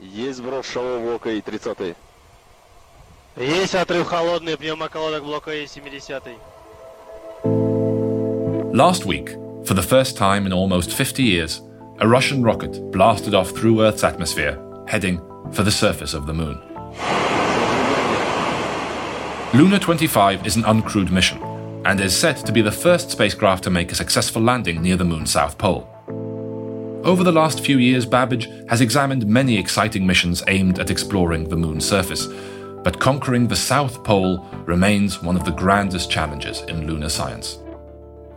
Есть сброс шумового блока и 30 Есть отрыв холодный пневмоколодок блока и 70 Last week, for the first time in almost 50 years, a Russian rocket blasted off through Earth's atmosphere, heading for the surface of the moon. Luna 25 is an uncrewed mission and is set to be the first spacecraft to make a successful landing near the moon's south pole. Over the last few years, Babbage has examined many exciting missions aimed at exploring the moon's surface, but conquering the South Pole remains one of the grandest challenges in lunar science.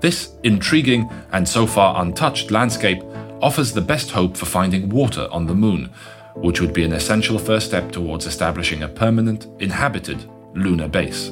This intriguing and so far untouched landscape offers the best hope for finding water on the moon, which would be an essential first step towards establishing a permanent, inhabited lunar base.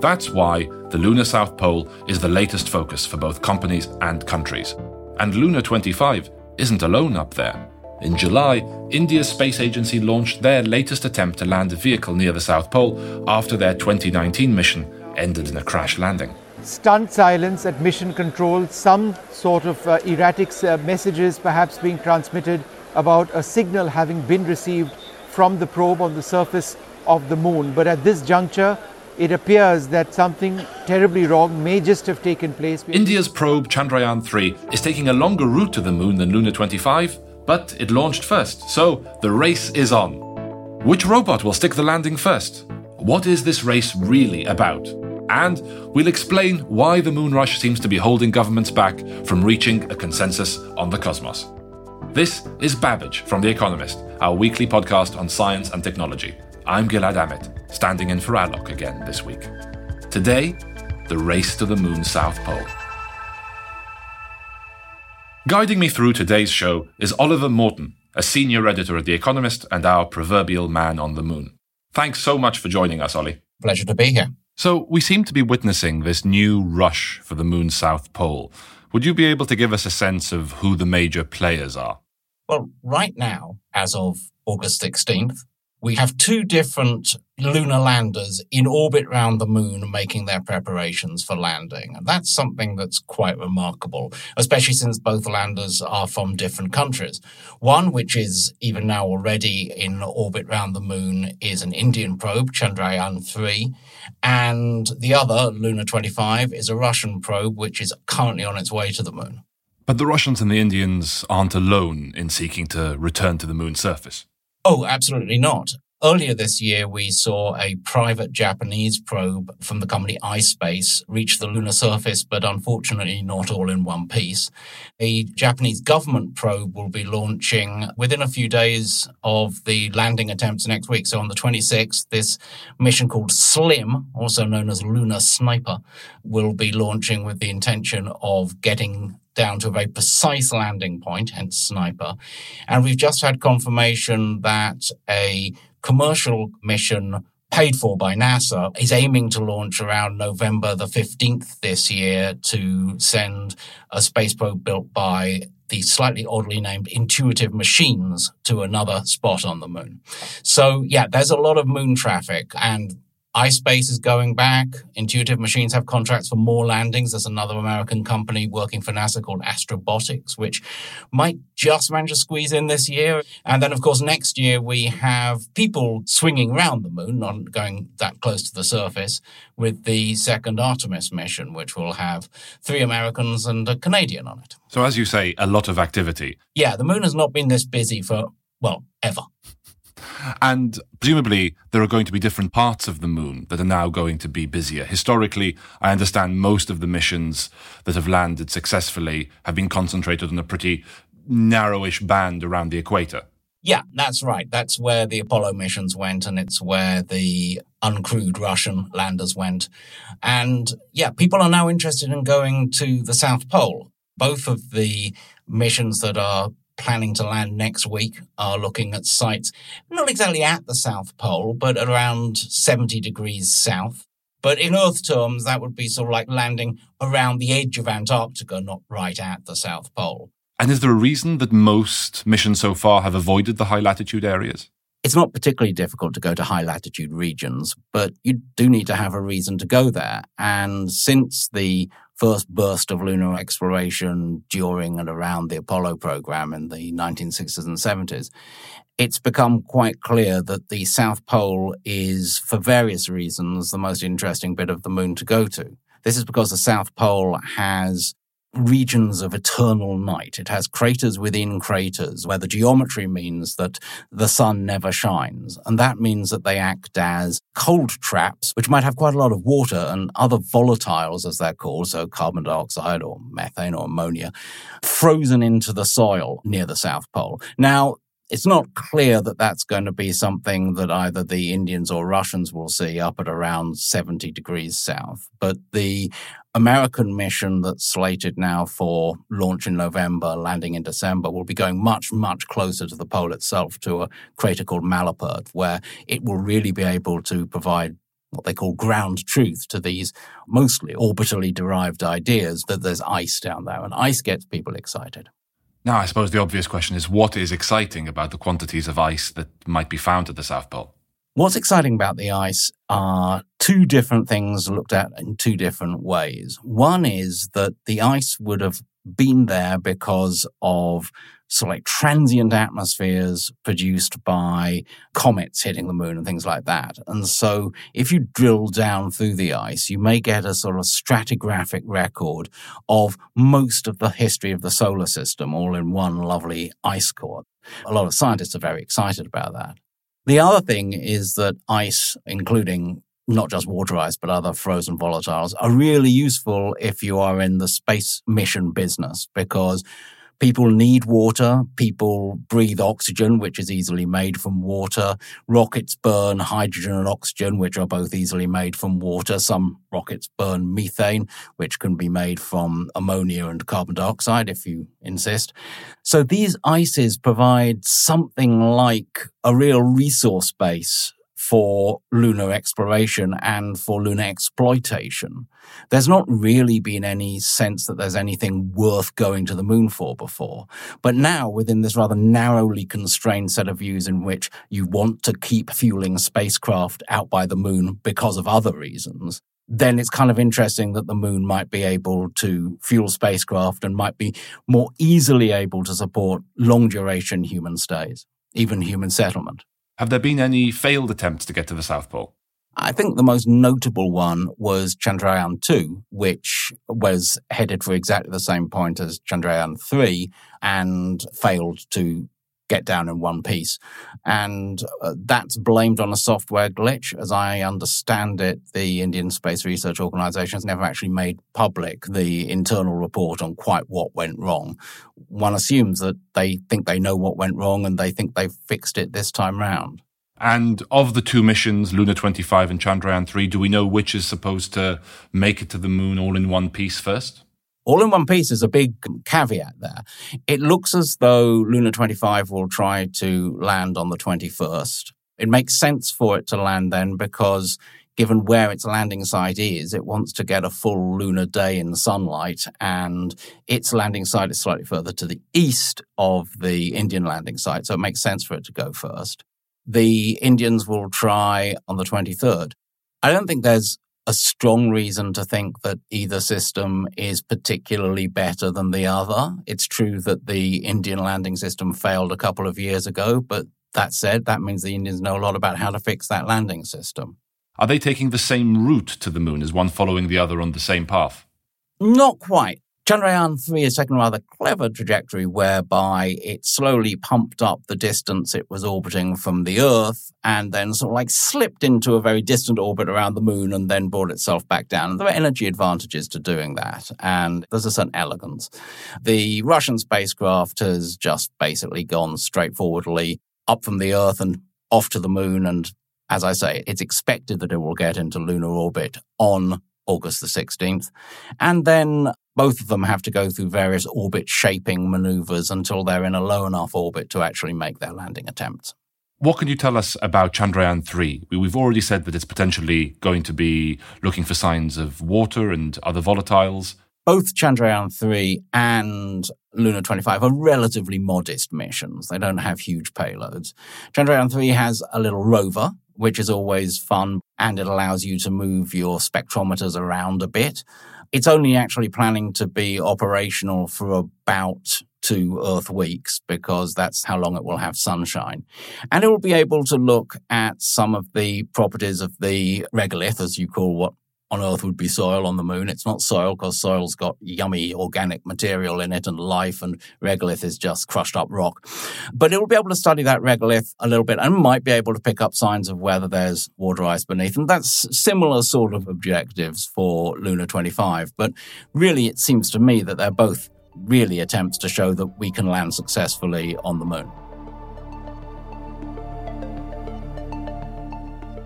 That's why the Lunar South Pole is the latest focus for both companies and countries. And Luna 25 isn't alone up there. In July, India's space agency launched their latest attempt to land a vehicle near the South Pole after their 2019 mission ended in a crash landing. Stunned silence at mission control, some sort of uh, erratic uh, messages perhaps being transmitted about a signal having been received from the probe on the surface of the moon. But at this juncture, it appears that something terribly wrong may just have taken place. India's probe Chandrayaan 3 is taking a longer route to the moon than Luna 25, but it launched first, so the race is on. Which robot will stick the landing first? What is this race really about? And we'll explain why the moon rush seems to be holding governments back from reaching a consensus on the cosmos. This is Babbage from The Economist, our weekly podcast on science and technology. I'm Gilead Amit, standing in for Alok again this week. Today, the race to the moon's south pole. Guiding me through today's show is Oliver Morton, a senior editor at The Economist and our proverbial man on the moon. Thanks so much for joining us, Ollie. Pleasure to be here. So, we seem to be witnessing this new rush for the moon's south pole. Would you be able to give us a sense of who the major players are? Well, right now, as of August 16th, we have two different lunar landers in orbit around the moon making their preparations for landing. And that's something that's quite remarkable, especially since both landers are from different countries. One, which is even now already in orbit around the moon, is an Indian probe, Chandrayaan 3. And the other, Luna 25, is a Russian probe, which is currently on its way to the moon. But the Russians and the Indians aren't alone in seeking to return to the moon's surface. Oh, absolutely not. Earlier this year, we saw a private Japanese probe from the company iSpace reach the lunar surface, but unfortunately not all in one piece. A Japanese government probe will be launching within a few days of the landing attempts next week. So on the 26th, this mission called SLIM, also known as Lunar Sniper, will be launching with the intention of getting down to a very precise landing point, hence sniper. And we've just had confirmation that a commercial mission paid for by NASA is aiming to launch around November the 15th this year to send a space probe built by the slightly oddly named intuitive machines to another spot on the moon. So yeah, there's a lot of moon traffic and iSpace is going back. Intuitive Machines have contracts for more landings. There's another American company working for NASA called Astrobotics, which might just manage to squeeze in this year. And then, of course, next year we have people swinging around the moon, not going that close to the surface, with the second Artemis mission, which will have three Americans and a Canadian on it. So, as you say, a lot of activity. Yeah, the moon has not been this busy for, well, ever. And presumably, there are going to be different parts of the moon that are now going to be busier. Historically, I understand most of the missions that have landed successfully have been concentrated on a pretty narrowish band around the equator. Yeah, that's right. That's where the Apollo missions went, and it's where the uncrewed Russian landers went. And yeah, people are now interested in going to the South Pole. Both of the missions that are planning to land next week are looking at sites not exactly at the South Pole, but around 70 degrees south. But in Earth terms, that would be sort of like landing around the edge of Antarctica, not right at the South Pole. And is there a reason that most missions so far have avoided the high latitude areas? It's not particularly difficult to go to high latitude regions, but you do need to have a reason to go there. And since the first burst of lunar exploration during and around the Apollo program in the 1960s and 70s, it's become quite clear that the South Pole is, for various reasons, the most interesting bit of the moon to go to. This is because the South Pole has regions of eternal night. It has craters within craters where the geometry means that the sun never shines. And that means that they act as cold traps, which might have quite a lot of water and other volatiles, as they're called, so carbon dioxide or methane or ammonia, frozen into the soil near the South Pole. Now, it's not clear that that's going to be something that either the Indians or Russians will see up at around 70 degrees south. But the American mission that's slated now for launch in November, landing in December, will be going much, much closer to the pole itself to a crater called Malapert, where it will really be able to provide what they call ground truth to these mostly orbitally derived ideas that there's ice down there. And ice gets people excited. Now, I suppose the obvious question is what is exciting about the quantities of ice that might be found at the South Pole? What's exciting about the ice are two different things looked at in two different ways. One is that the ice would have been there because of so like transient atmospheres produced by comets hitting the moon and things like that. And so if you drill down through the ice, you may get a sort of stratigraphic record of most of the history of the solar system all in one lovely ice core. A lot of scientists are very excited about that. The other thing is that ice, including not just water ice, but other frozen volatiles, are really useful if you are in the space mission business because People need water. People breathe oxygen, which is easily made from water. Rockets burn hydrogen and oxygen, which are both easily made from water. Some rockets burn methane, which can be made from ammonia and carbon dioxide, if you insist. So these ices provide something like a real resource base for lunar exploration and for lunar exploitation. There's not really been any sense that there's anything worth going to the moon for before. But now, within this rather narrowly constrained set of views in which you want to keep fueling spacecraft out by the moon because of other reasons, then it's kind of interesting that the moon might be able to fuel spacecraft and might be more easily able to support long duration human stays, even human settlement. Have there been any failed attempts to get to the South Pole? I think the most notable one was Chandrayaan 2, which was headed for exactly the same point as Chandrayaan 3 and failed to get down in one piece. And uh, that's blamed on a software glitch. As I understand it, the Indian Space Research Organization has never actually made public the internal report on quite what went wrong. One assumes that they think they know what went wrong and they think they've fixed it this time round. And of the two missions, Luna 25 and Chandrayaan 3, do we know which is supposed to make it to the moon all in one piece first? All in one piece is a big caveat there. It looks as though Luna 25 will try to land on the 21st. It makes sense for it to land then because given where its landing site is, it wants to get a full lunar day in sunlight, and its landing site is slightly further to the east of the Indian landing site, so it makes sense for it to go first. The Indians will try on the 23rd. I don't think there's a strong reason to think that either system is particularly better than the other. It's true that the Indian landing system failed a couple of years ago, but that said, that means the Indians know a lot about how to fix that landing system. Are they taking the same route to the moon? Is one following the other on the same path? Not quite. Chandrayaan 3 has taken a rather clever trajectory whereby it slowly pumped up the distance it was orbiting from the Earth and then sort of like slipped into a very distant orbit around the moon and then brought itself back down. And there are energy advantages to doing that. And there's a certain elegance. The Russian spacecraft has just basically gone straightforwardly up from the Earth and off to the moon. And as I say, it's expected that it will get into lunar orbit on August the 16th. And then both of them have to go through various orbit shaping maneuvers until they're in a low enough orbit to actually make their landing attempts. What can you tell us about Chandrayaan 3? We've already said that it's potentially going to be looking for signs of water and other volatiles. Both Chandrayaan 3 and Luna 25 are relatively modest missions. They don't have huge payloads. Chandrayaan 3 has a little rover, which is always fun, and it allows you to move your spectrometers around a bit. It's only actually planning to be operational for about two Earth weeks because that's how long it will have sunshine. And it will be able to look at some of the properties of the regolith, as you call what on Earth would be soil on the moon. It's not soil because soil's got yummy organic material in it and life, and regolith is just crushed up rock. But it will be able to study that regolith a little bit and might be able to pick up signs of whether there's water ice beneath. And that's similar sort of objectives for Luna 25. But really, it seems to me that they're both really attempts to show that we can land successfully on the moon.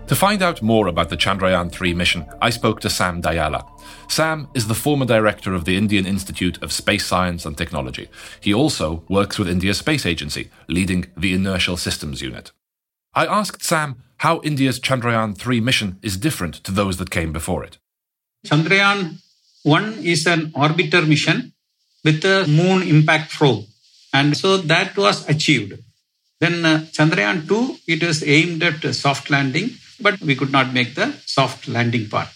To find out more about the Chandrayaan 3 mission, I spoke to Sam Dayala. Sam is the former director of the Indian Institute of Space Science and Technology. He also works with India's space agency, leading the Inertial Systems Unit. I asked Sam how India's Chandrayaan 3 mission is different to those that came before it. Chandrayaan 1 is an orbiter mission with a moon impact probe. And so that was achieved. Then uh, Chandrayaan 2, it was aimed at soft landing but we could not make the soft landing part.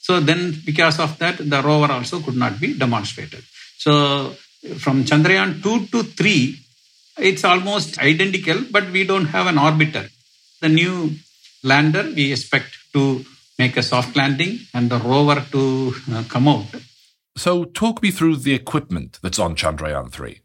So then, because of that, the rover also could not be demonstrated. So from Chandrayaan 2 to 3, it's almost identical, but we don't have an orbiter. The new lander, we expect to make a soft landing and the rover to uh, come out. So, talk me through the equipment that's on Chandrayaan 3.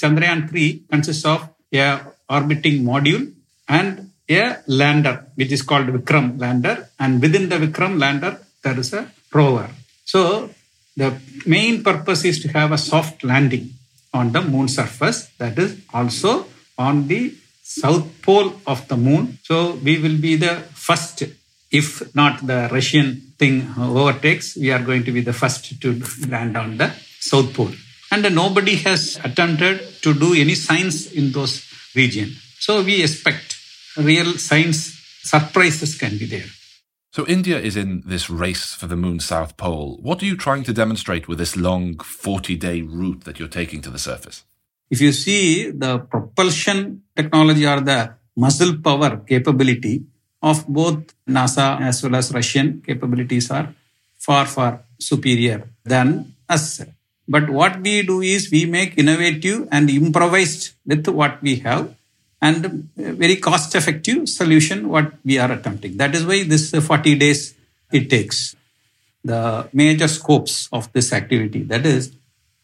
Chandrayaan 3 consists of a orbiting module and a lander, which is called Vikram lander. And within the Vikram lander, there is a rover. So the main purpose is to have a soft landing on the moon surface that is also on the south pole of the moon. So we will be the first, if not the Russian thing overtakes, we are going to be the first to land on the south pole. And nobody has attempted to do any science in those regions. So we expect real science surprises can be there. So India is in this race for the moon's south pole. What are you trying to demonstrate with this long 40 day route that you're taking to the surface? If you see the propulsion technology or the muscle power capability of both NASA as well as Russian capabilities are far, far superior than us. But what we do is we make innovative and improvised with what we have and very cost effective solution what we are attempting. That is why this 40 days it takes. The major scopes of this activity, that is,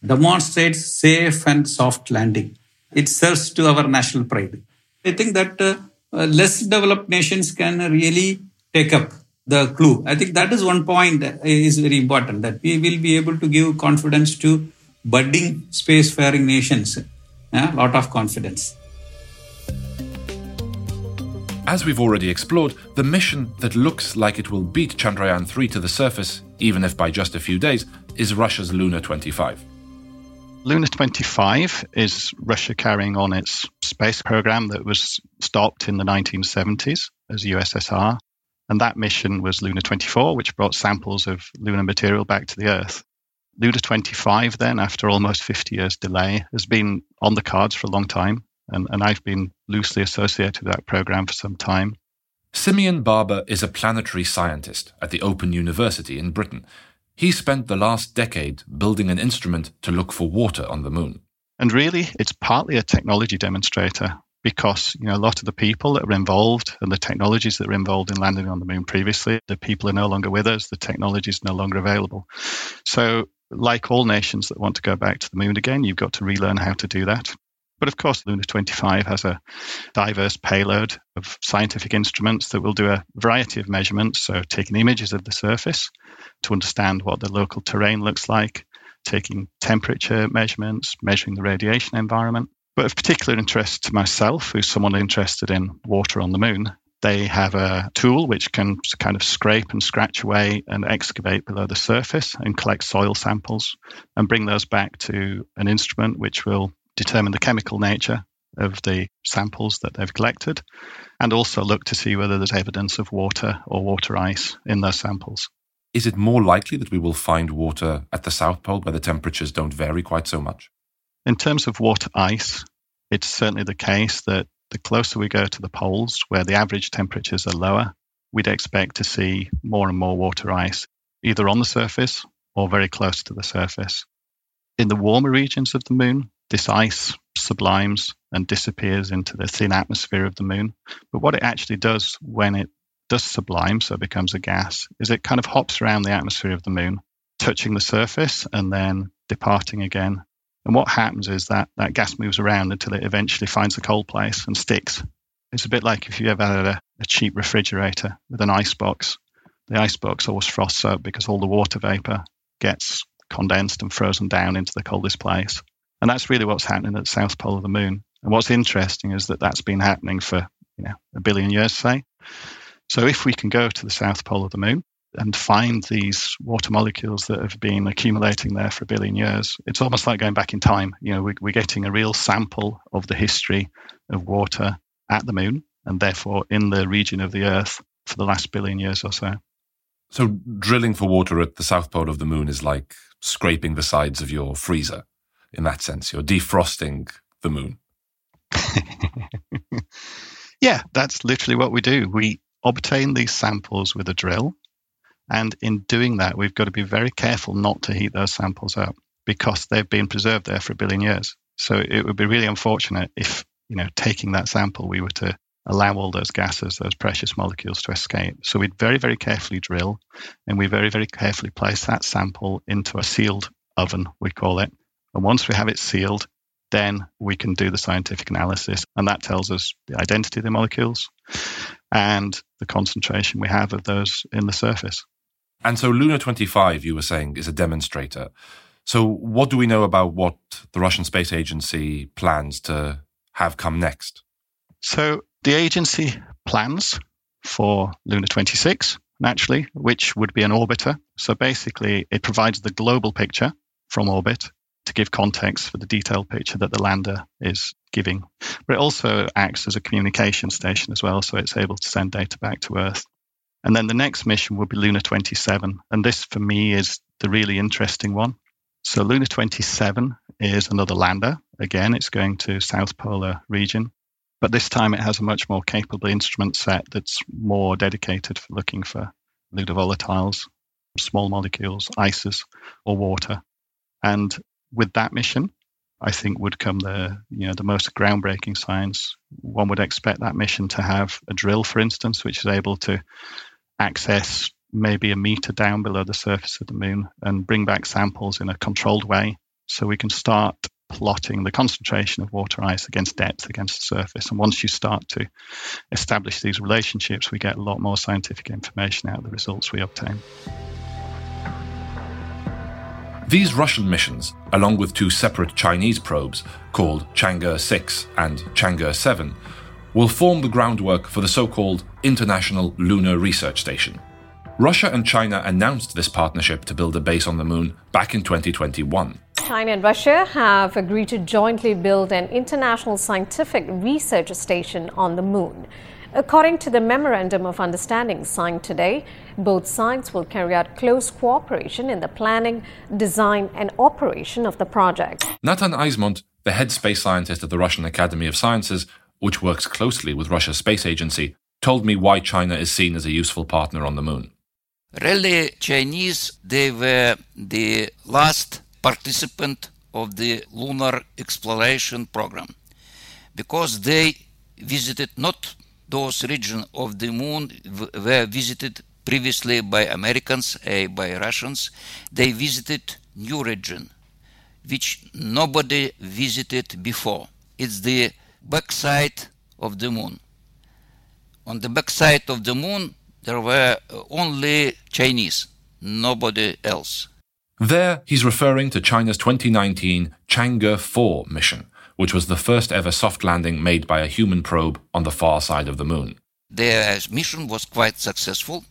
demonstrates safe and soft landing. It serves to our national pride. I think that uh, less developed nations can really take up the clue. I think that is one point is very important that we will be able to give confidence to budding spacefaring nations. A lot of confidence. As we've already explored, the mission that looks like it will beat Chandrayaan 3 to the surface, even if by just a few days, is Russia's Luna 25. Luna 25 is Russia carrying on its space program that was stopped in the 1970s as USSR. And that mission was Luna 24, which brought samples of lunar material back to the Earth. Luna 25, then, after almost 50 years' delay, has been on the cards for a long time and, and I've been loosely associated with that program for some time. Simeon Barber is a planetary scientist at the Open University in Britain. He spent the last decade building an instrument to look for water on the moon. And really, it's partly a technology demonstrator because you know a lot of the people that were involved and the technologies that were involved in landing on the moon previously, the people are no longer with us, the technology is no longer available. So, like all nations that want to go back to the moon again, you've got to relearn how to do that. But of course, Luna 25 has a diverse payload of scientific instruments that will do a variety of measurements. So, taking images of the surface to understand what the local terrain looks like, taking temperature measurements, measuring the radiation environment. But of particular interest to myself, who's someone interested in water on the moon, They have a tool which can kind of scrape and scratch away and excavate below the surface and collect soil samples and bring those back to an instrument which will determine the chemical nature of the samples that they've collected and also look to see whether there's evidence of water or water ice in those samples. Is it more likely that we will find water at the South Pole where the temperatures don't vary quite so much? In terms of water ice, it's certainly the case that the closer we go to the poles, where the average temperatures are lower, we'd expect to see more and more water ice, either on the surface or very close to the surface. In the warmer regions of the moon, this ice sublimes and disappears into the thin atmosphere of the moon. But what it actually does when it does sublime, so it becomes a gas, is it kind of hops around the atmosphere of the moon, touching the surface and then departing again. And what happens is that that gas moves around until it eventually finds a cold place and sticks. It's a bit like if you ever had a, a cheap refrigerator with an ice box. The ice box always frosts up because all the water vapor gets condensed and frozen down into the coldest place. And that's really what's happening at the south pole of the moon. And what's interesting is that that's been happening for you know a billion years, say. So if we can go to the south pole of the moon and find these water molecules that have been accumulating there for a billion years, it's almost like going back in time. You know, we're, we're getting a real sample of the history of water at the moon and therefore in the region of the Earth for the last billion years or so. So drilling for water at the south pole of the moon is like scraping the sides of your freezer in that sense. You're defrosting the moon. yeah, that's literally what we do. We obtain these samples with a drill. And in doing that, we've got to be very careful not to heat those samples up because they've been preserved there for a billion years. So it would be really unfortunate if, you know, taking that sample, we were to allow all those gases, those precious molecules to escape. So we'd very, very carefully drill and we very, very carefully place that sample into a sealed oven, we call it, and once we have it sealed, then we can do the scientific analysis. And that tells us the identity of the molecules and the concentration we have of those in the surface. And so Luna 25, you were saying, is a demonstrator. So what do we know about what the Russian Space Agency plans to have come next? So the agency plans for Luna 26, naturally, which would be an orbiter. So basically, it provides the global picture from orbit give context for the detailed picture that the lander is giving. But it also acts as a communication station as well, so it's able to send data back to Earth. And then the next mission will be Luna 27. And this, for me, is the really interesting one. So Luna 27 is another lander. Again, it's going to South Polar region. But this time it has a much more capable instrument set that's more dedicated for looking for lunar volatiles, small molecules, ices, or water. And with that mission, I think would come the you know the most groundbreaking science. One would expect that mission to have a drill, for instance, which is able to access maybe a meter down below the surface of the moon and bring back samples in a controlled way, so we can start plotting the concentration of water ice against depth against the surface. And once you start to establish these relationships, we get a lot more scientific information out of the results we obtain. These Russian missions, along with two separate Chinese probes called Chang'e 6 and Chang'e 7, will form the groundwork for the so called International Lunar Research Station. Russia and China announced this partnership to build a base on the moon back in 2021. China and Russia have agreed to jointly build an international scientific research station on the moon. According to the Memorandum of Understanding signed today, both sides will carry out close cooperation in the planning, design, and operation of the project. Natan Eismont, the head space scientist at the Russian Academy of Sciences, which works closely with Russia's space agency, told me why China is seen as a useful partner on the moon. Really, Chinese, they were the last participant of the lunar exploration program because they visited not those regions of the moon were visited previously by Americans, uh, by Russians. They visited new region, which nobody visited before. It's the backside of the moon. On the backside of the moon, there were only Chinese, nobody else. There, he's referring to China's 2019 Chang'e 4 mission, which was the first ever soft landing made by a human probe on the far side of the moon. their mission was quite successful,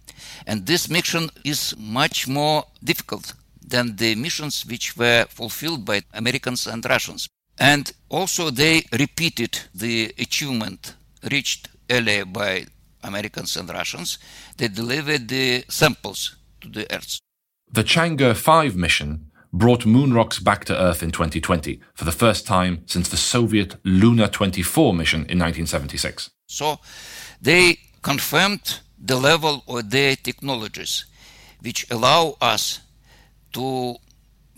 and this mission is much more difficult than the missions which were fulfilled by Americans and Russians. And also, they repeated the achievement reached earlier by Americans and Russians. They delivered the samples to the Earth. The Chang'e 5 mission brought moon rocks back to Earth in 2020 for the first time since the Soviet Luna 24 mission in 1976. So they confirmed the level of their technologies, which allow us to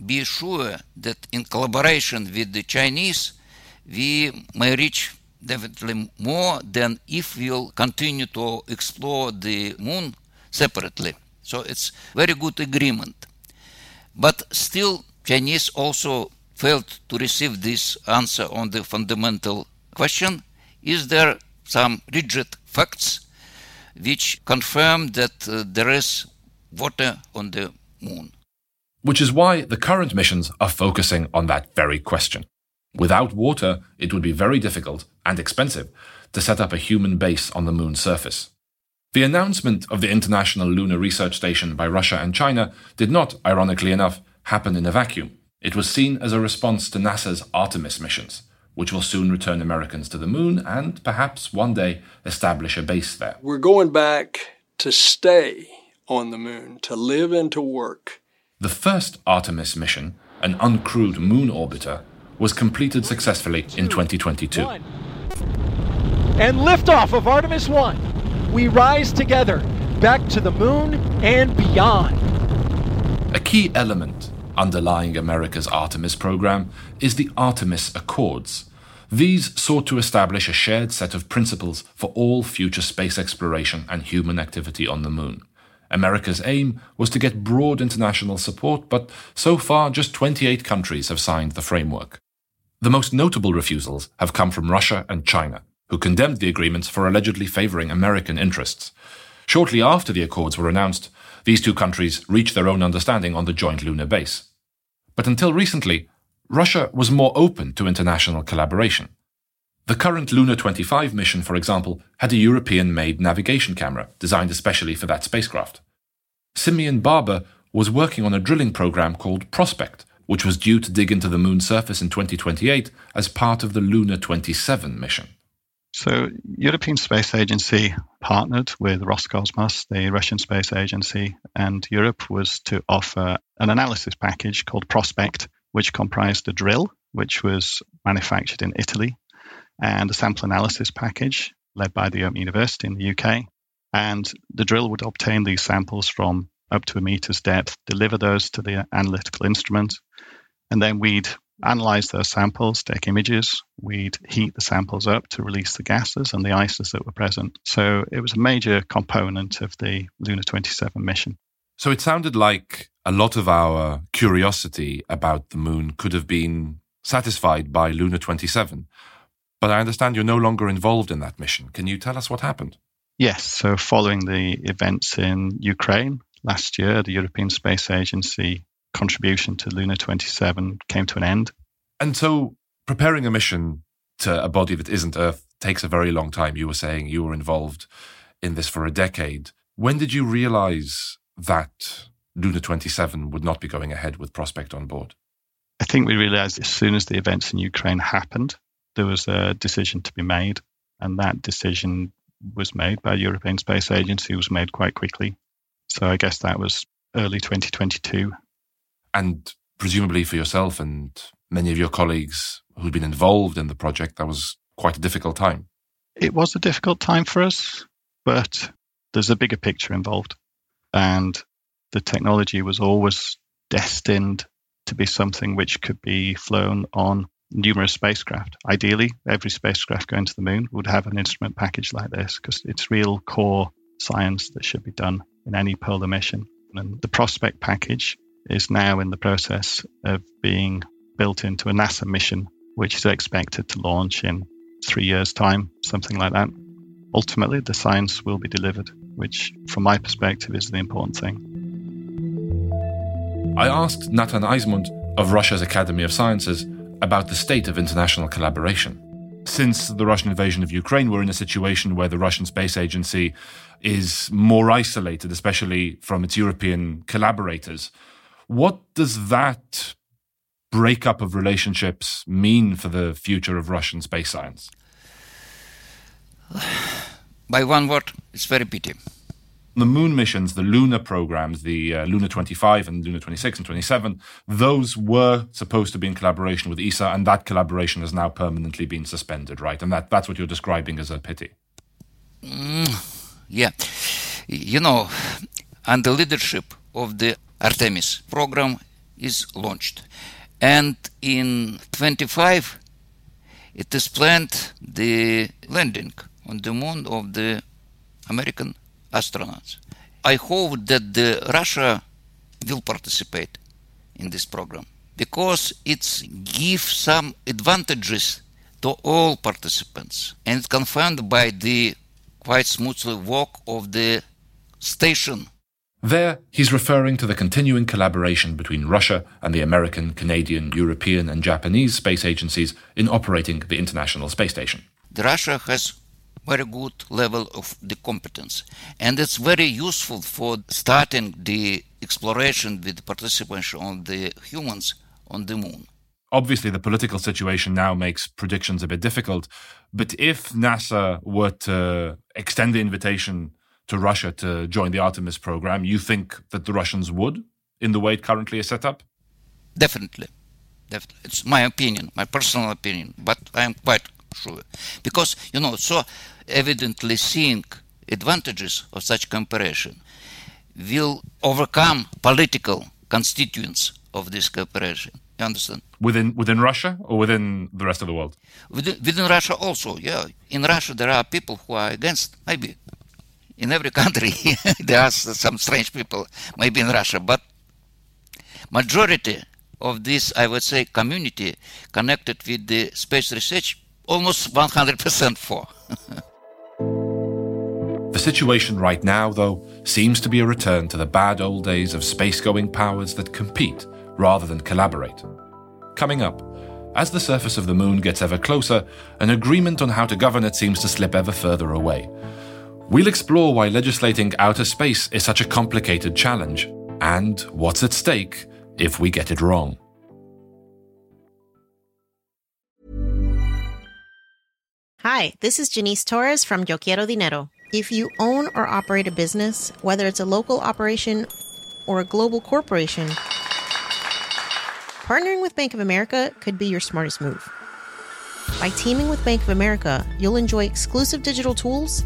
be sure that in collaboration with the Chinese, we may reach definitely more than if we'll continue to explore the moon separately. So it's very good agreement. But still, Chinese also failed to receive this answer on the fundamental question: Is there some rigid facts which confirm that uh, there is water on the moon? Which is why the current missions are focusing on that very question. Without water, it would be very difficult and expensive to set up a human base on the moon's surface. The announcement of the International Lunar Research Station by Russia and China did not, ironically enough, happen in a vacuum. It was seen as a response to NASA's Artemis missions, which will soon return Americans to the moon and perhaps one day establish a base there. We're going back to stay on the moon, to live and to work. The first Artemis mission, an uncrewed moon orbiter, was completed successfully in 2022. And liftoff of Artemis 1. We rise together back to the moon and beyond. A key element underlying America's Artemis program is the Artemis Accords. These sought to establish a shared set of principles for all future space exploration and human activity on the moon. America's aim was to get broad international support, but so far just 28 countries have signed the framework. The most notable refusals have come from Russia and China, who condemned the agreements for allegedly favoring American interests. Shortly after the accords were announced, these two countries reached their own understanding on the joint lunar base. But until recently, Russia was more open to international collaboration. The current Luna 25 mission, for example, had a European made navigation camera designed especially for that spacecraft. Simeon Barber was working on a drilling program called Prospect, which was due to dig into the moon's surface in 2028 as part of the Luna 27 mission. So, European Space Agency partnered with Roscosmos, the Russian space agency, and Europe was to offer an analysis package called Prospect, which comprised a drill, which was manufactured in Italy, and a sample analysis package led by the Open University in the UK. And the drill would obtain these samples from up to a meter's depth, deliver those to the analytical instrument, and then we'd analyze those samples, take images. We'd heat the samples up to release the gases and the ices that were present. So it was a major component of the Luna 27 mission. So it sounded like a lot of our curiosity about the moon could have been satisfied by Luna 27. But I understand you're no longer involved in that mission. Can you tell us what happened? Yes. So, following the events in Ukraine last year, the European Space Agency contribution to Luna 27 came to an end. And so preparing a mission to a body that isn't Earth takes a very long time. You were saying you were involved in this for a decade. When did you realize that Luna 27 would not be going ahead with Prospect on board? I think we realized as soon as the events in Ukraine happened, there was a decision to be made. And that decision was made by the European Space Agency, was made quite quickly. So I guess that was early 2022 and presumably for yourself and many of your colleagues who'd been involved in the project, that was quite a difficult time. It was a difficult time for us, but there's a bigger picture involved. And the technology was always destined to be something which could be flown on numerous spacecraft. Ideally, every spacecraft going to the moon would have an instrument package like this because it's real core science that should be done in any polar mission. And the Prospect package is now in the process of being built into a NASA mission, which is expected to launch in three years' time, something like that. Ultimately, the science will be delivered, which, from my perspective, is the important thing. I asked Natan Eismont of Russia's Academy of Sciences about the state of international collaboration. since the Russian invasion of Ukraine, we're in a situation where the Russian Space Agency is more isolated, especially from its European collaborators. What does that breakup of relationships mean for the future of Russian space science? By one word, it's very pity. The moon missions, the lunar programs, the uh, Luna 25 and Luna 26 and 27, those were supposed to be in collaboration with ESA, and that collaboration has now permanently been suspended, right? And that, that's what you're describing as a pity. Mm, yeah. You know, under leadership of the Artemis program is launched. And in 25, it is planned the landing on the moon of the American astronauts. I hope that the Russia will participate in this program because it gives some advantages to all participants and confirmed by the quite smoothly work of the station there, he's referring to the continuing collaboration between Russia and the American, Canadian, European, and Japanese space agencies in operating the International Space Station. The Russia has very good level of the competence, and it's very useful for starting the exploration with participation of the humans on the moon. Obviously, the political situation now makes predictions a bit difficult, but if NASA were to extend the invitation to Russia to join the Artemis program, you think that the Russians would in the way it currently is set up? Definitely. Definitely. It's my opinion, my personal opinion, but I am quite sure. Because, you know, so evidently seeing advantages of such cooperation will overcome political constituents of this cooperation. You understand? Within within Russia or within the rest of the world? Within, within Russia also, yeah. In Russia there are people who are against, maybe in every country there are some strange people, maybe in Russia, but majority of this, I would say, community connected with the space research, almost 100% for. the situation right now, though, seems to be a return to the bad old days of space-going powers that compete rather than collaborate. Coming up, as the surface of the moon gets ever closer, an agreement on how to govern it seems to slip ever further away. We'll explore why legislating outer space is such a complicated challenge and what's at stake if we get it wrong. Hi, this is Janice Torres from Yo Quiero Dinero. If you own or operate a business, whether it's a local operation or a global corporation, partnering with Bank of America could be your smartest move. By teaming with Bank of America, you'll enjoy exclusive digital tools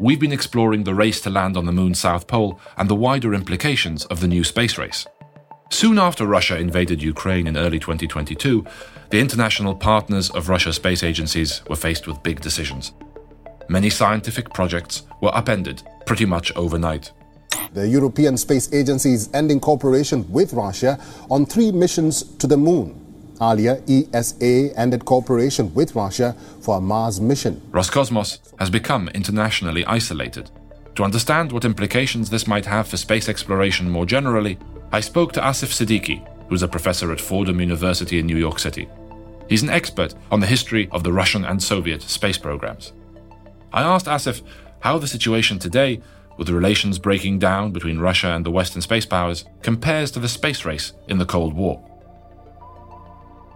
we've been exploring the race to land on the moon's south pole and the wider implications of the new space race. Soon after Russia invaded Ukraine in early 2022, the international partners of Russia's space agencies were faced with big decisions. Many scientific projects were upended pretty much overnight. The European Space Agency is ending cooperation with Russia on three missions to the moon. Earlier, ESA ended cooperation with Russia for a Mars mission. Roscosmos has become internationally isolated. To understand what implications this might have for space exploration more generally, I spoke to Asif Siddiqi, who's a professor at Fordham University in New York City. He's an expert on the history of the Russian and Soviet space programs. I asked Asif how the situation today, with the relations breaking down between Russia and the Western space powers, compares to the space race in the Cold War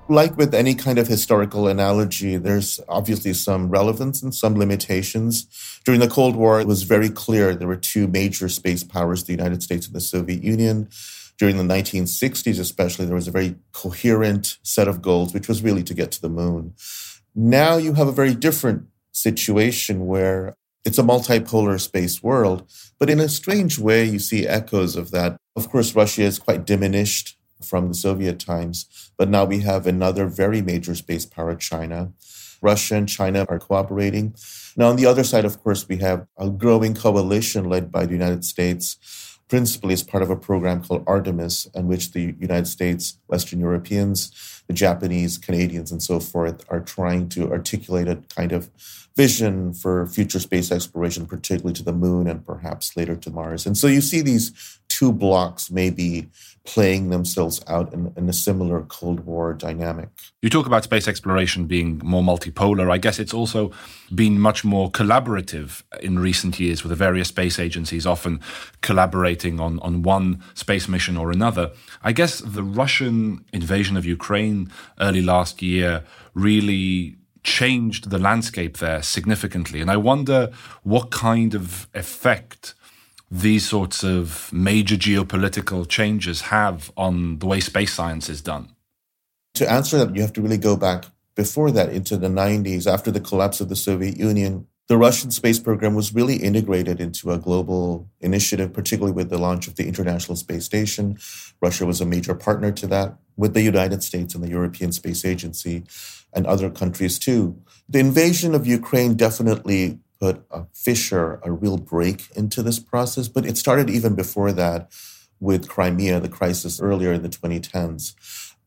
like with any kind of historical analogy, there's obviously some relevance and some limitations. During the Cold War, it was very clear there were two major space powers, the United States and the Soviet Union. During the 1960s, especially, there was a very coherent set of goals, which was really to get to the moon. Now you have a very different situation where it's a multipolar space world, but in a strange way, you see echoes of that. Of course, Russia is quite diminished from the Soviet times. But now we have another very major space power, China. Russia and China are cooperating. Now, on the other side, of course, we have a growing coalition led by the United States, principally as part of a program called Artemis, in which the United States, Western Europeans, the Japanese, Canadians, and so forth are trying to articulate a kind of vision for future space exploration, particularly to the moon and perhaps later to Mars. And so you see these two blocks maybe playing themselves out in, in, a similar Cold War dynamic. You talk about space exploration being more multipolar. I guess it's also been much more collaborative in recent years with the various space agencies often collaborating on, on one space mission or another. I guess the Russian invasion of Ukraine early last year really changed the landscape there significantly. And I wonder what kind of effect these sorts of major geopolitical changes have on the way space science is done. To answer that, you have to really go back before that into the 90s, after the collapse of the Soviet Union. The Russian space program was really integrated into a global initiative, particularly with the launch of the International Space Station. Russia was a major partner to that, with the United States and the European Space Agency and other countries too. The invasion of Ukraine definitely put a fissure, a real break into this process, but it started even before that with Crimea, the crisis earlier in the 2010s.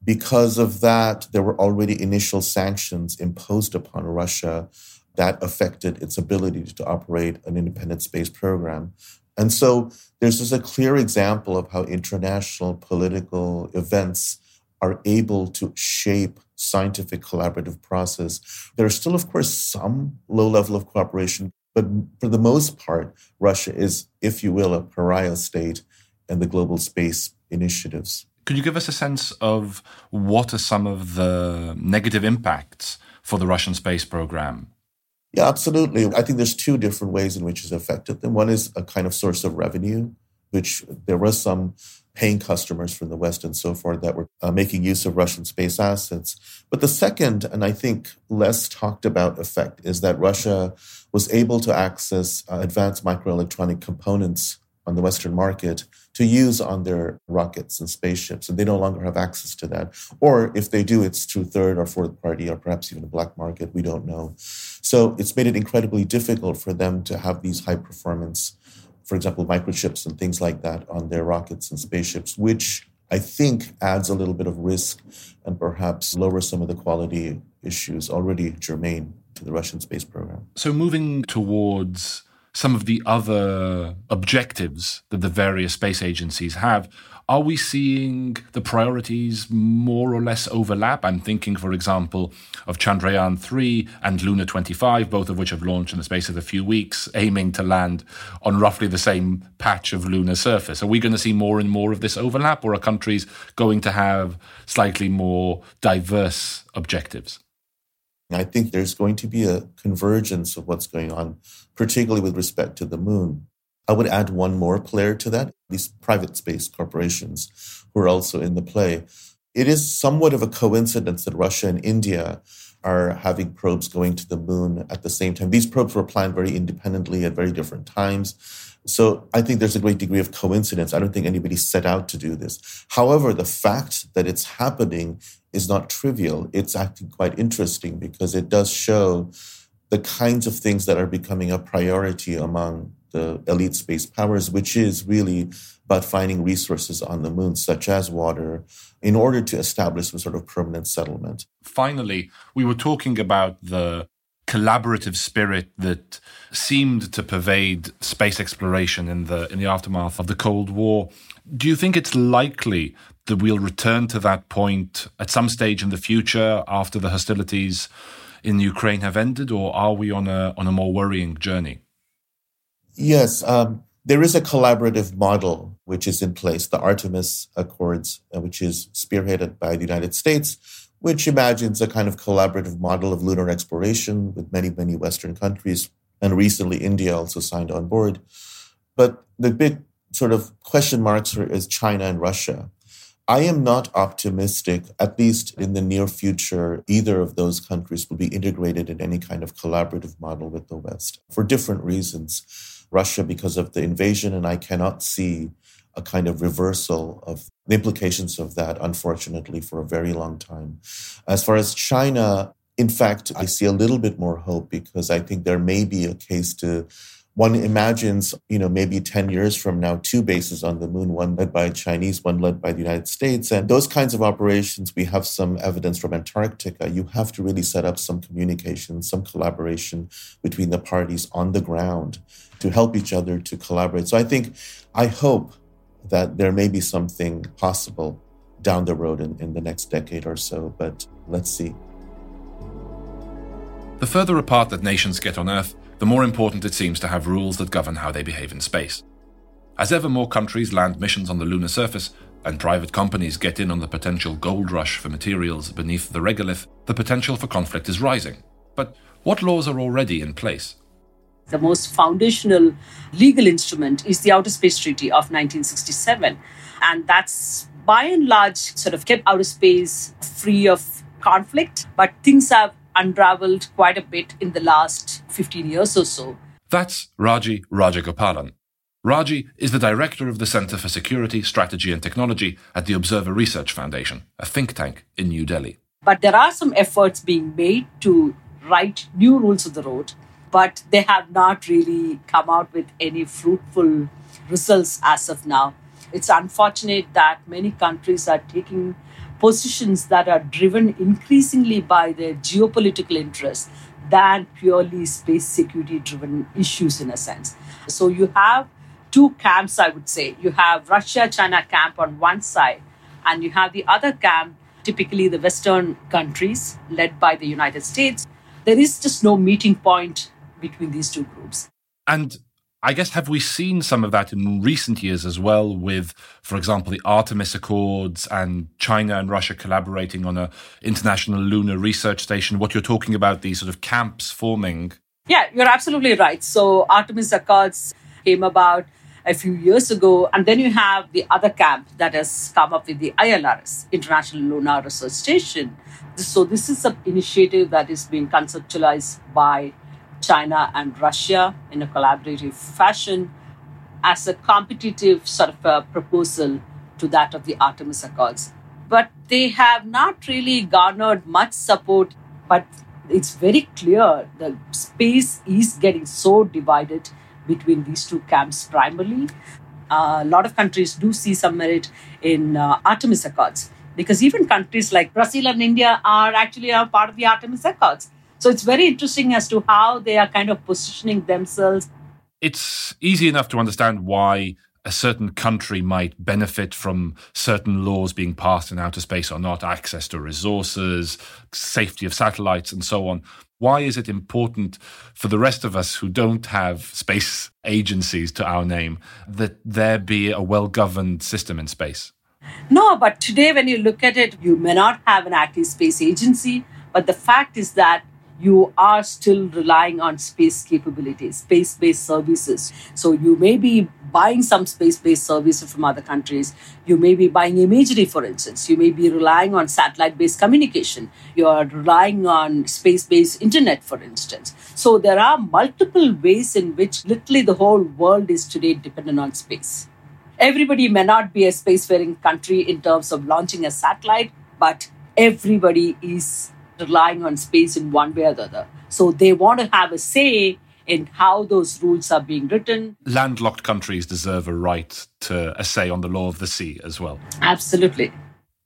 Because of that, there were already initial sanctions imposed upon Russia that affected its ability to operate an independent space program. And so there's just a clear example of how international political events are able to shape scientific collaborative process. There are still, of course, some low level of cooperation, but for the most part, Russia is, if you will, a pariah state in the global space initiatives. Could you give us a sense of what are some of the negative impacts for the Russian space program? Yeah, absolutely. I think there's two different ways in which it's affected them. One is a kind of source of revenue, which there was some paying customers from the West and so forth that were uh, making use of Russian space assets. But the second, and I think less talked about effect, is that Russia was able to access uh, advanced microelectronic components on the Western market to use on their rockets and spaceships. And they no longer have access to that. Or if they do, it's through third or fourth party or perhaps even a black market. We don't know. So it's made it incredibly difficult for them to have these high performance for example, microchips and things like that on their rockets and spaceships, which I think adds a little bit of risk and perhaps lowers some of the quality issues already germane to the Russian space program. So, moving towards some of the other objectives that the various space agencies have, are we seeing the priorities more or less overlap? I'm thinking, for example, of Chandrayaan 3 and Luna 25, both of which have launched in the space of a few weeks, aiming to land on roughly the same patch of lunar surface. Are we going to see more and more of this overlap, or are countries going to have slightly more diverse objectives? I think there's going to be a convergence of what's going on, particularly with respect to the moon. I would add one more player to that these private space corporations who are also in the play. It is somewhat of a coincidence that Russia and India are having probes going to the moon at the same time. These probes were planned very independently at very different times. So I think there's a great degree of coincidence. I don't think anybody set out to do this. However, the fact that it's happening is not trivial. It's actually quite interesting because it does show the kinds of things that are becoming a priority among the elite space powers, which is really about finding resources on the moon, such as water, in order to establish some sort of permanent settlement. Finally, we were talking about the collaborative spirit that seemed to pervade space exploration in the in the aftermath of the Cold War. Do you think it's likely that we'll return to that point at some stage in the future after the hostilities in Ukraine have ended, or are we on a on a more worrying journey? Yes, um, there is a collaborative model which is in place, the Artemis Accords, uh, which is spearheaded by the United States, which imagines a kind of collaborative model of lunar exploration with many, many Western countries. And recently, India also signed on board. But the big sort of question marks are is China and Russia. I am not optimistic, at least in the near future, either of those countries will be integrated in any kind of collaborative model with the West for different reasons. Russia because of the invasion, and I cannot see a kind of reversal of the implications of that, unfortunately, for a very long time. As far as China, In fact, I see a little bit more hope because I think there may be a case to one imagines, you know, maybe 10 years from now, two bases on the moon, one led by Chinese, one led by the United States. And those kinds of operations, we have some evidence from Antarctica. You have to really set up some communication, some collaboration between the parties on the ground to help each other to collaborate. So I think, I hope that there may be something possible down the road in, in the next decade or so, but let's see. The further apart that nations get on Earth, the more important it seems to have rules that govern how they behave in space. As ever more countries land missions on the lunar surface, and private companies get in on the potential gold rush for materials beneath the regolith, the potential for conflict is rising. But what laws are already in place? The most foundational legal instrument is the Outer Space Treaty of 1967. And that's by and large sort of kept outer space free of conflict. But things have unraveled quite a bit in the last 15 years or so. That's Raji Rajagopalan. Raji is the director of the Center for Security, Strategy and Technology at the Observer Research Foundation, a think tank in New Delhi. But there are some efforts being made to write new rules of the road, but they have not really come out with any fruitful results as of now. It's unfortunate that many countries are taking positions that are driven increasingly by their geopolitical interests than purely space security driven issues in a sense. So you have two camps, I would say. You have Russia China camp on one side, and you have the other camp, typically the Western countries led by the United States. There is just no meeting point between these two groups. And I guess have we seen some of that in recent years as well with, for example, the Artemis Accords and China and Russia collaborating on a international lunar research station? What you're talking about, these sort of camps forming. Yeah, you're absolutely right. So Artemis Accords came about a few years ago, and then you have the other camp that has come up with the ILRS, International Lunar Research Station. So this is an initiative that is being conceptualized by China and Russia in a collaborative fashion as a competitive sort of a proposal to that of the Artemis Accords. But they have not really garnered much support, but it's very clear the space is getting so divided between these two camps primarily. Uh, a lot of countries do see some merit in uh, Artemis Accords because even countries like Brazil and India are actually a part of the Artemis Accords. So it's very interesting as to how they are kind of positioning themselves. It's easy enough to understand why a certain country might benefit from certain laws being passed in outer space or not, access to resources, safety of satellites, and so on. Why is it important for the rest of us who don't have space agencies to our name that there be a well governed system in space? No, but today, when you look at it, you may not have an active space agency, but the fact is that you are still relying on space capabilities, space based services. So you may be buying some space based services from other countries. You may be buying imagery, for instance. You may be relying on satellite based communication. You are relying on space based internet, for instance. So there are multiple ways in which literally the whole world is today dependent on space. Everybody may not be a spacefaring country in terms of launching a satellite, but everybody is relying on space in one way or the other. So they want to have a say in how those rules are being written. Landlocked countries deserve a right to a say on the law of the sea as well. Absolutely.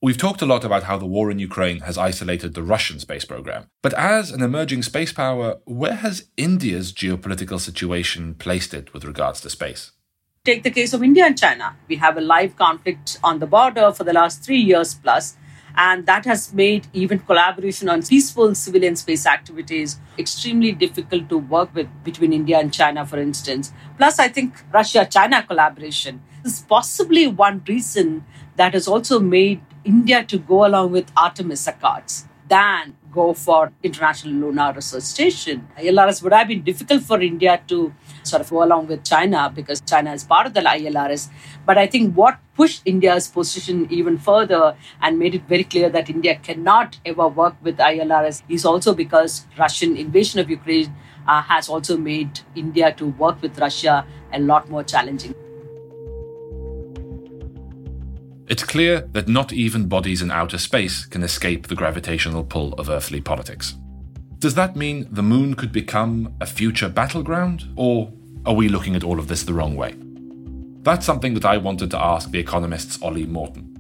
We've talked a lot about how the war in Ukraine has isolated the Russian space program. But as an emerging space power, where has India's geopolitical situation placed it with regards to space? Take the case of India and China. We have a live conflict on the border for the last three years plus and that has made even collaboration on peaceful civilian space activities extremely difficult to work with between India and China, for instance. Plus, I think Russia China collaboration is possibly one reason that has also made India to go along with Artemis Accords than go for International Lunar Research Station. ILRS would have been difficult for India to sort of go along with China because China is part of the ILRS. But I think what pushed India's position even further and made it very clear that India cannot ever work with ILRS is also because Russian invasion of Ukraine uh, has also made India to work with Russia a lot more challenging. It's clear that not even bodies in outer space can escape the gravitational pull of earthly politics. Does that mean the moon could become a future battleground? Or are we looking at all of this the wrong way? That's something that I wanted to ask the economist's Ollie Morton.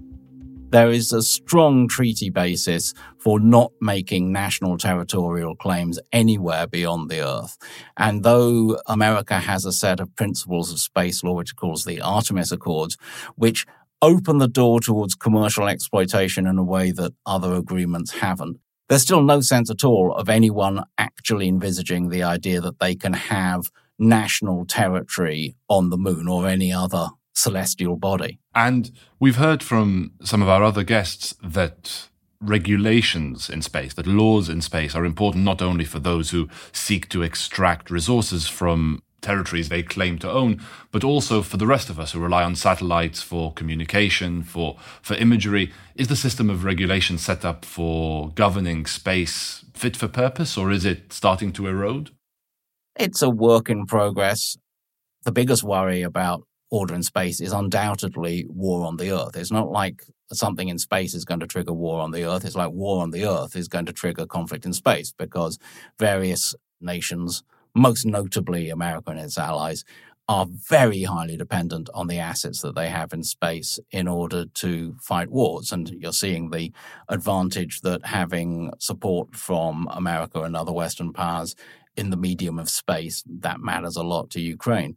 There is a strong treaty basis for not making national territorial claims anywhere beyond the Earth. And though America has a set of principles of space law, which it calls the Artemis Accords, which open the door towards commercial exploitation in a way that other agreements haven't, there's still no sense at all of anyone actually envisaging the idea that they can have national territory on the moon or any other celestial body. And we've heard from some of our other guests that regulations in space, that laws in space are important not only for those who seek to extract resources from territories they claim to own, but also for the rest of us who rely on satellites for communication, for, for imagery. Is the system of regulation set up for governing space fit for purpose, or is it starting to erode? It's a work in progress. The biggest worry about order in space is undoubtedly war on the Earth. It's not like something in space is going to trigger war on the Earth. It's like war on the Earth is going to trigger conflict in space because various nations most notably America and its allies, are very highly dependent on the assets that they have in space in order to fight wars. And you're seeing the advantage that having support from America and other Western powers in the medium of space, that matters a lot to Ukraine.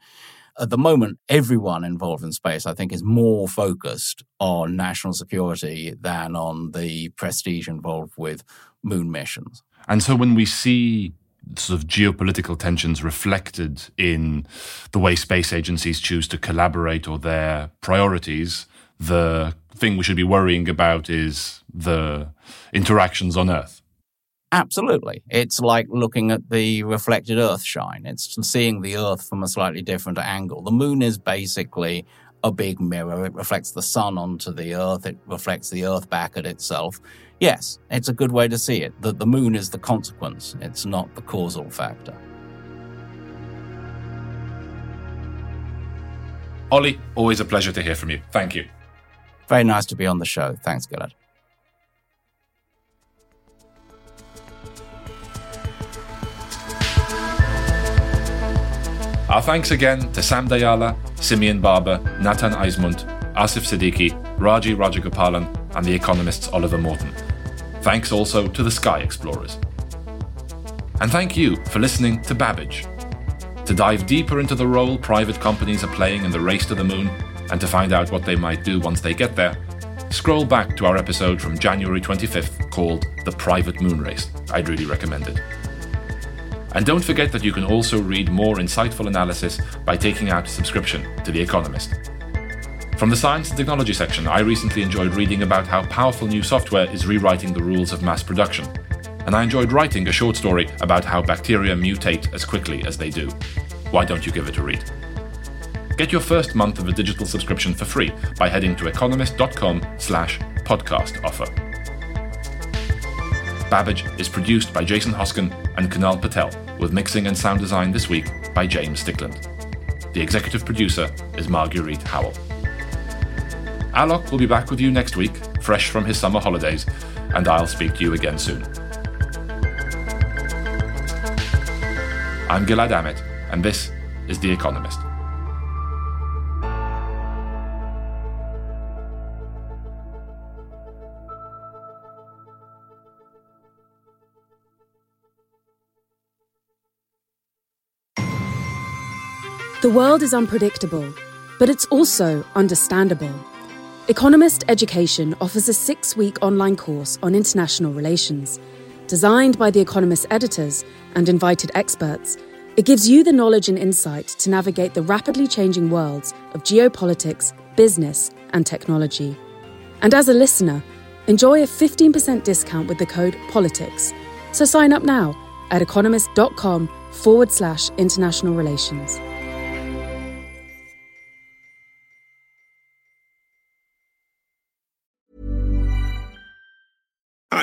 At the moment, everyone involved in space, I think, is more focused on national security than on the prestige involved with moon missions. And so when we see sort of geopolitical tensions reflected in the way space agencies choose to collaborate or their priorities, the thing we should be worrying about is the interactions on Earth. Absolutely. It's like looking at the reflected Earth shine. It's seeing the Earth from a slightly different angle. The moon is basically a big mirror. It reflects the sun onto the Earth, it reflects the Earth back at itself. Yes, it's a good way to see it, that the moon is the consequence, it's not the causal factor. Ollie, always a pleasure to hear from you. Thank you. Very nice to be on the show. Thanks, Gilead. Our thanks again to Sam Dayala, Simeon Barber, Natan Eismont, Asif Siddiqi, Raji Rajagopalan, and the economist's Oliver Morton. Thanks also to the Sky Explorers. And thank you for listening to Babbage. To dive deeper into the role private companies are playing in the race to the moon, and to find out what they might do once they get there, scroll back to our episode from January 25th called The Private Moon Race. I'd really recommend it. And don't forget that you can also read more insightful analysis by taking out a subscription to The Economist. From the science and technology section, I recently enjoyed reading about how powerful new software is rewriting the rules of mass production. And I enjoyed writing a short story about how bacteria mutate as quickly as they do. Why don't you give it a read? Get your first month of a digital subscription for free by heading to economist.com slash podcast offer. Babbage is produced by Jason Hoskin and Kunal Patel, with mixing and sound design this week by James Stickland. The executive producer is Marguerite Howell. Alok will be back with you next week, fresh from his summer holidays, and I'll speak to you again soon. I'm Gilead Amit, and this is The Economist. The world is unpredictable, but it's also understandable. Economist Education offers a six week online course on international relations. Designed by The Economist editors and invited experts, it gives you the knowledge and insight to navigate the rapidly changing worlds of geopolitics, business, and technology. And as a listener, enjoy a 15% discount with the code POLITICS. So sign up now at economist.com forward slash international relations.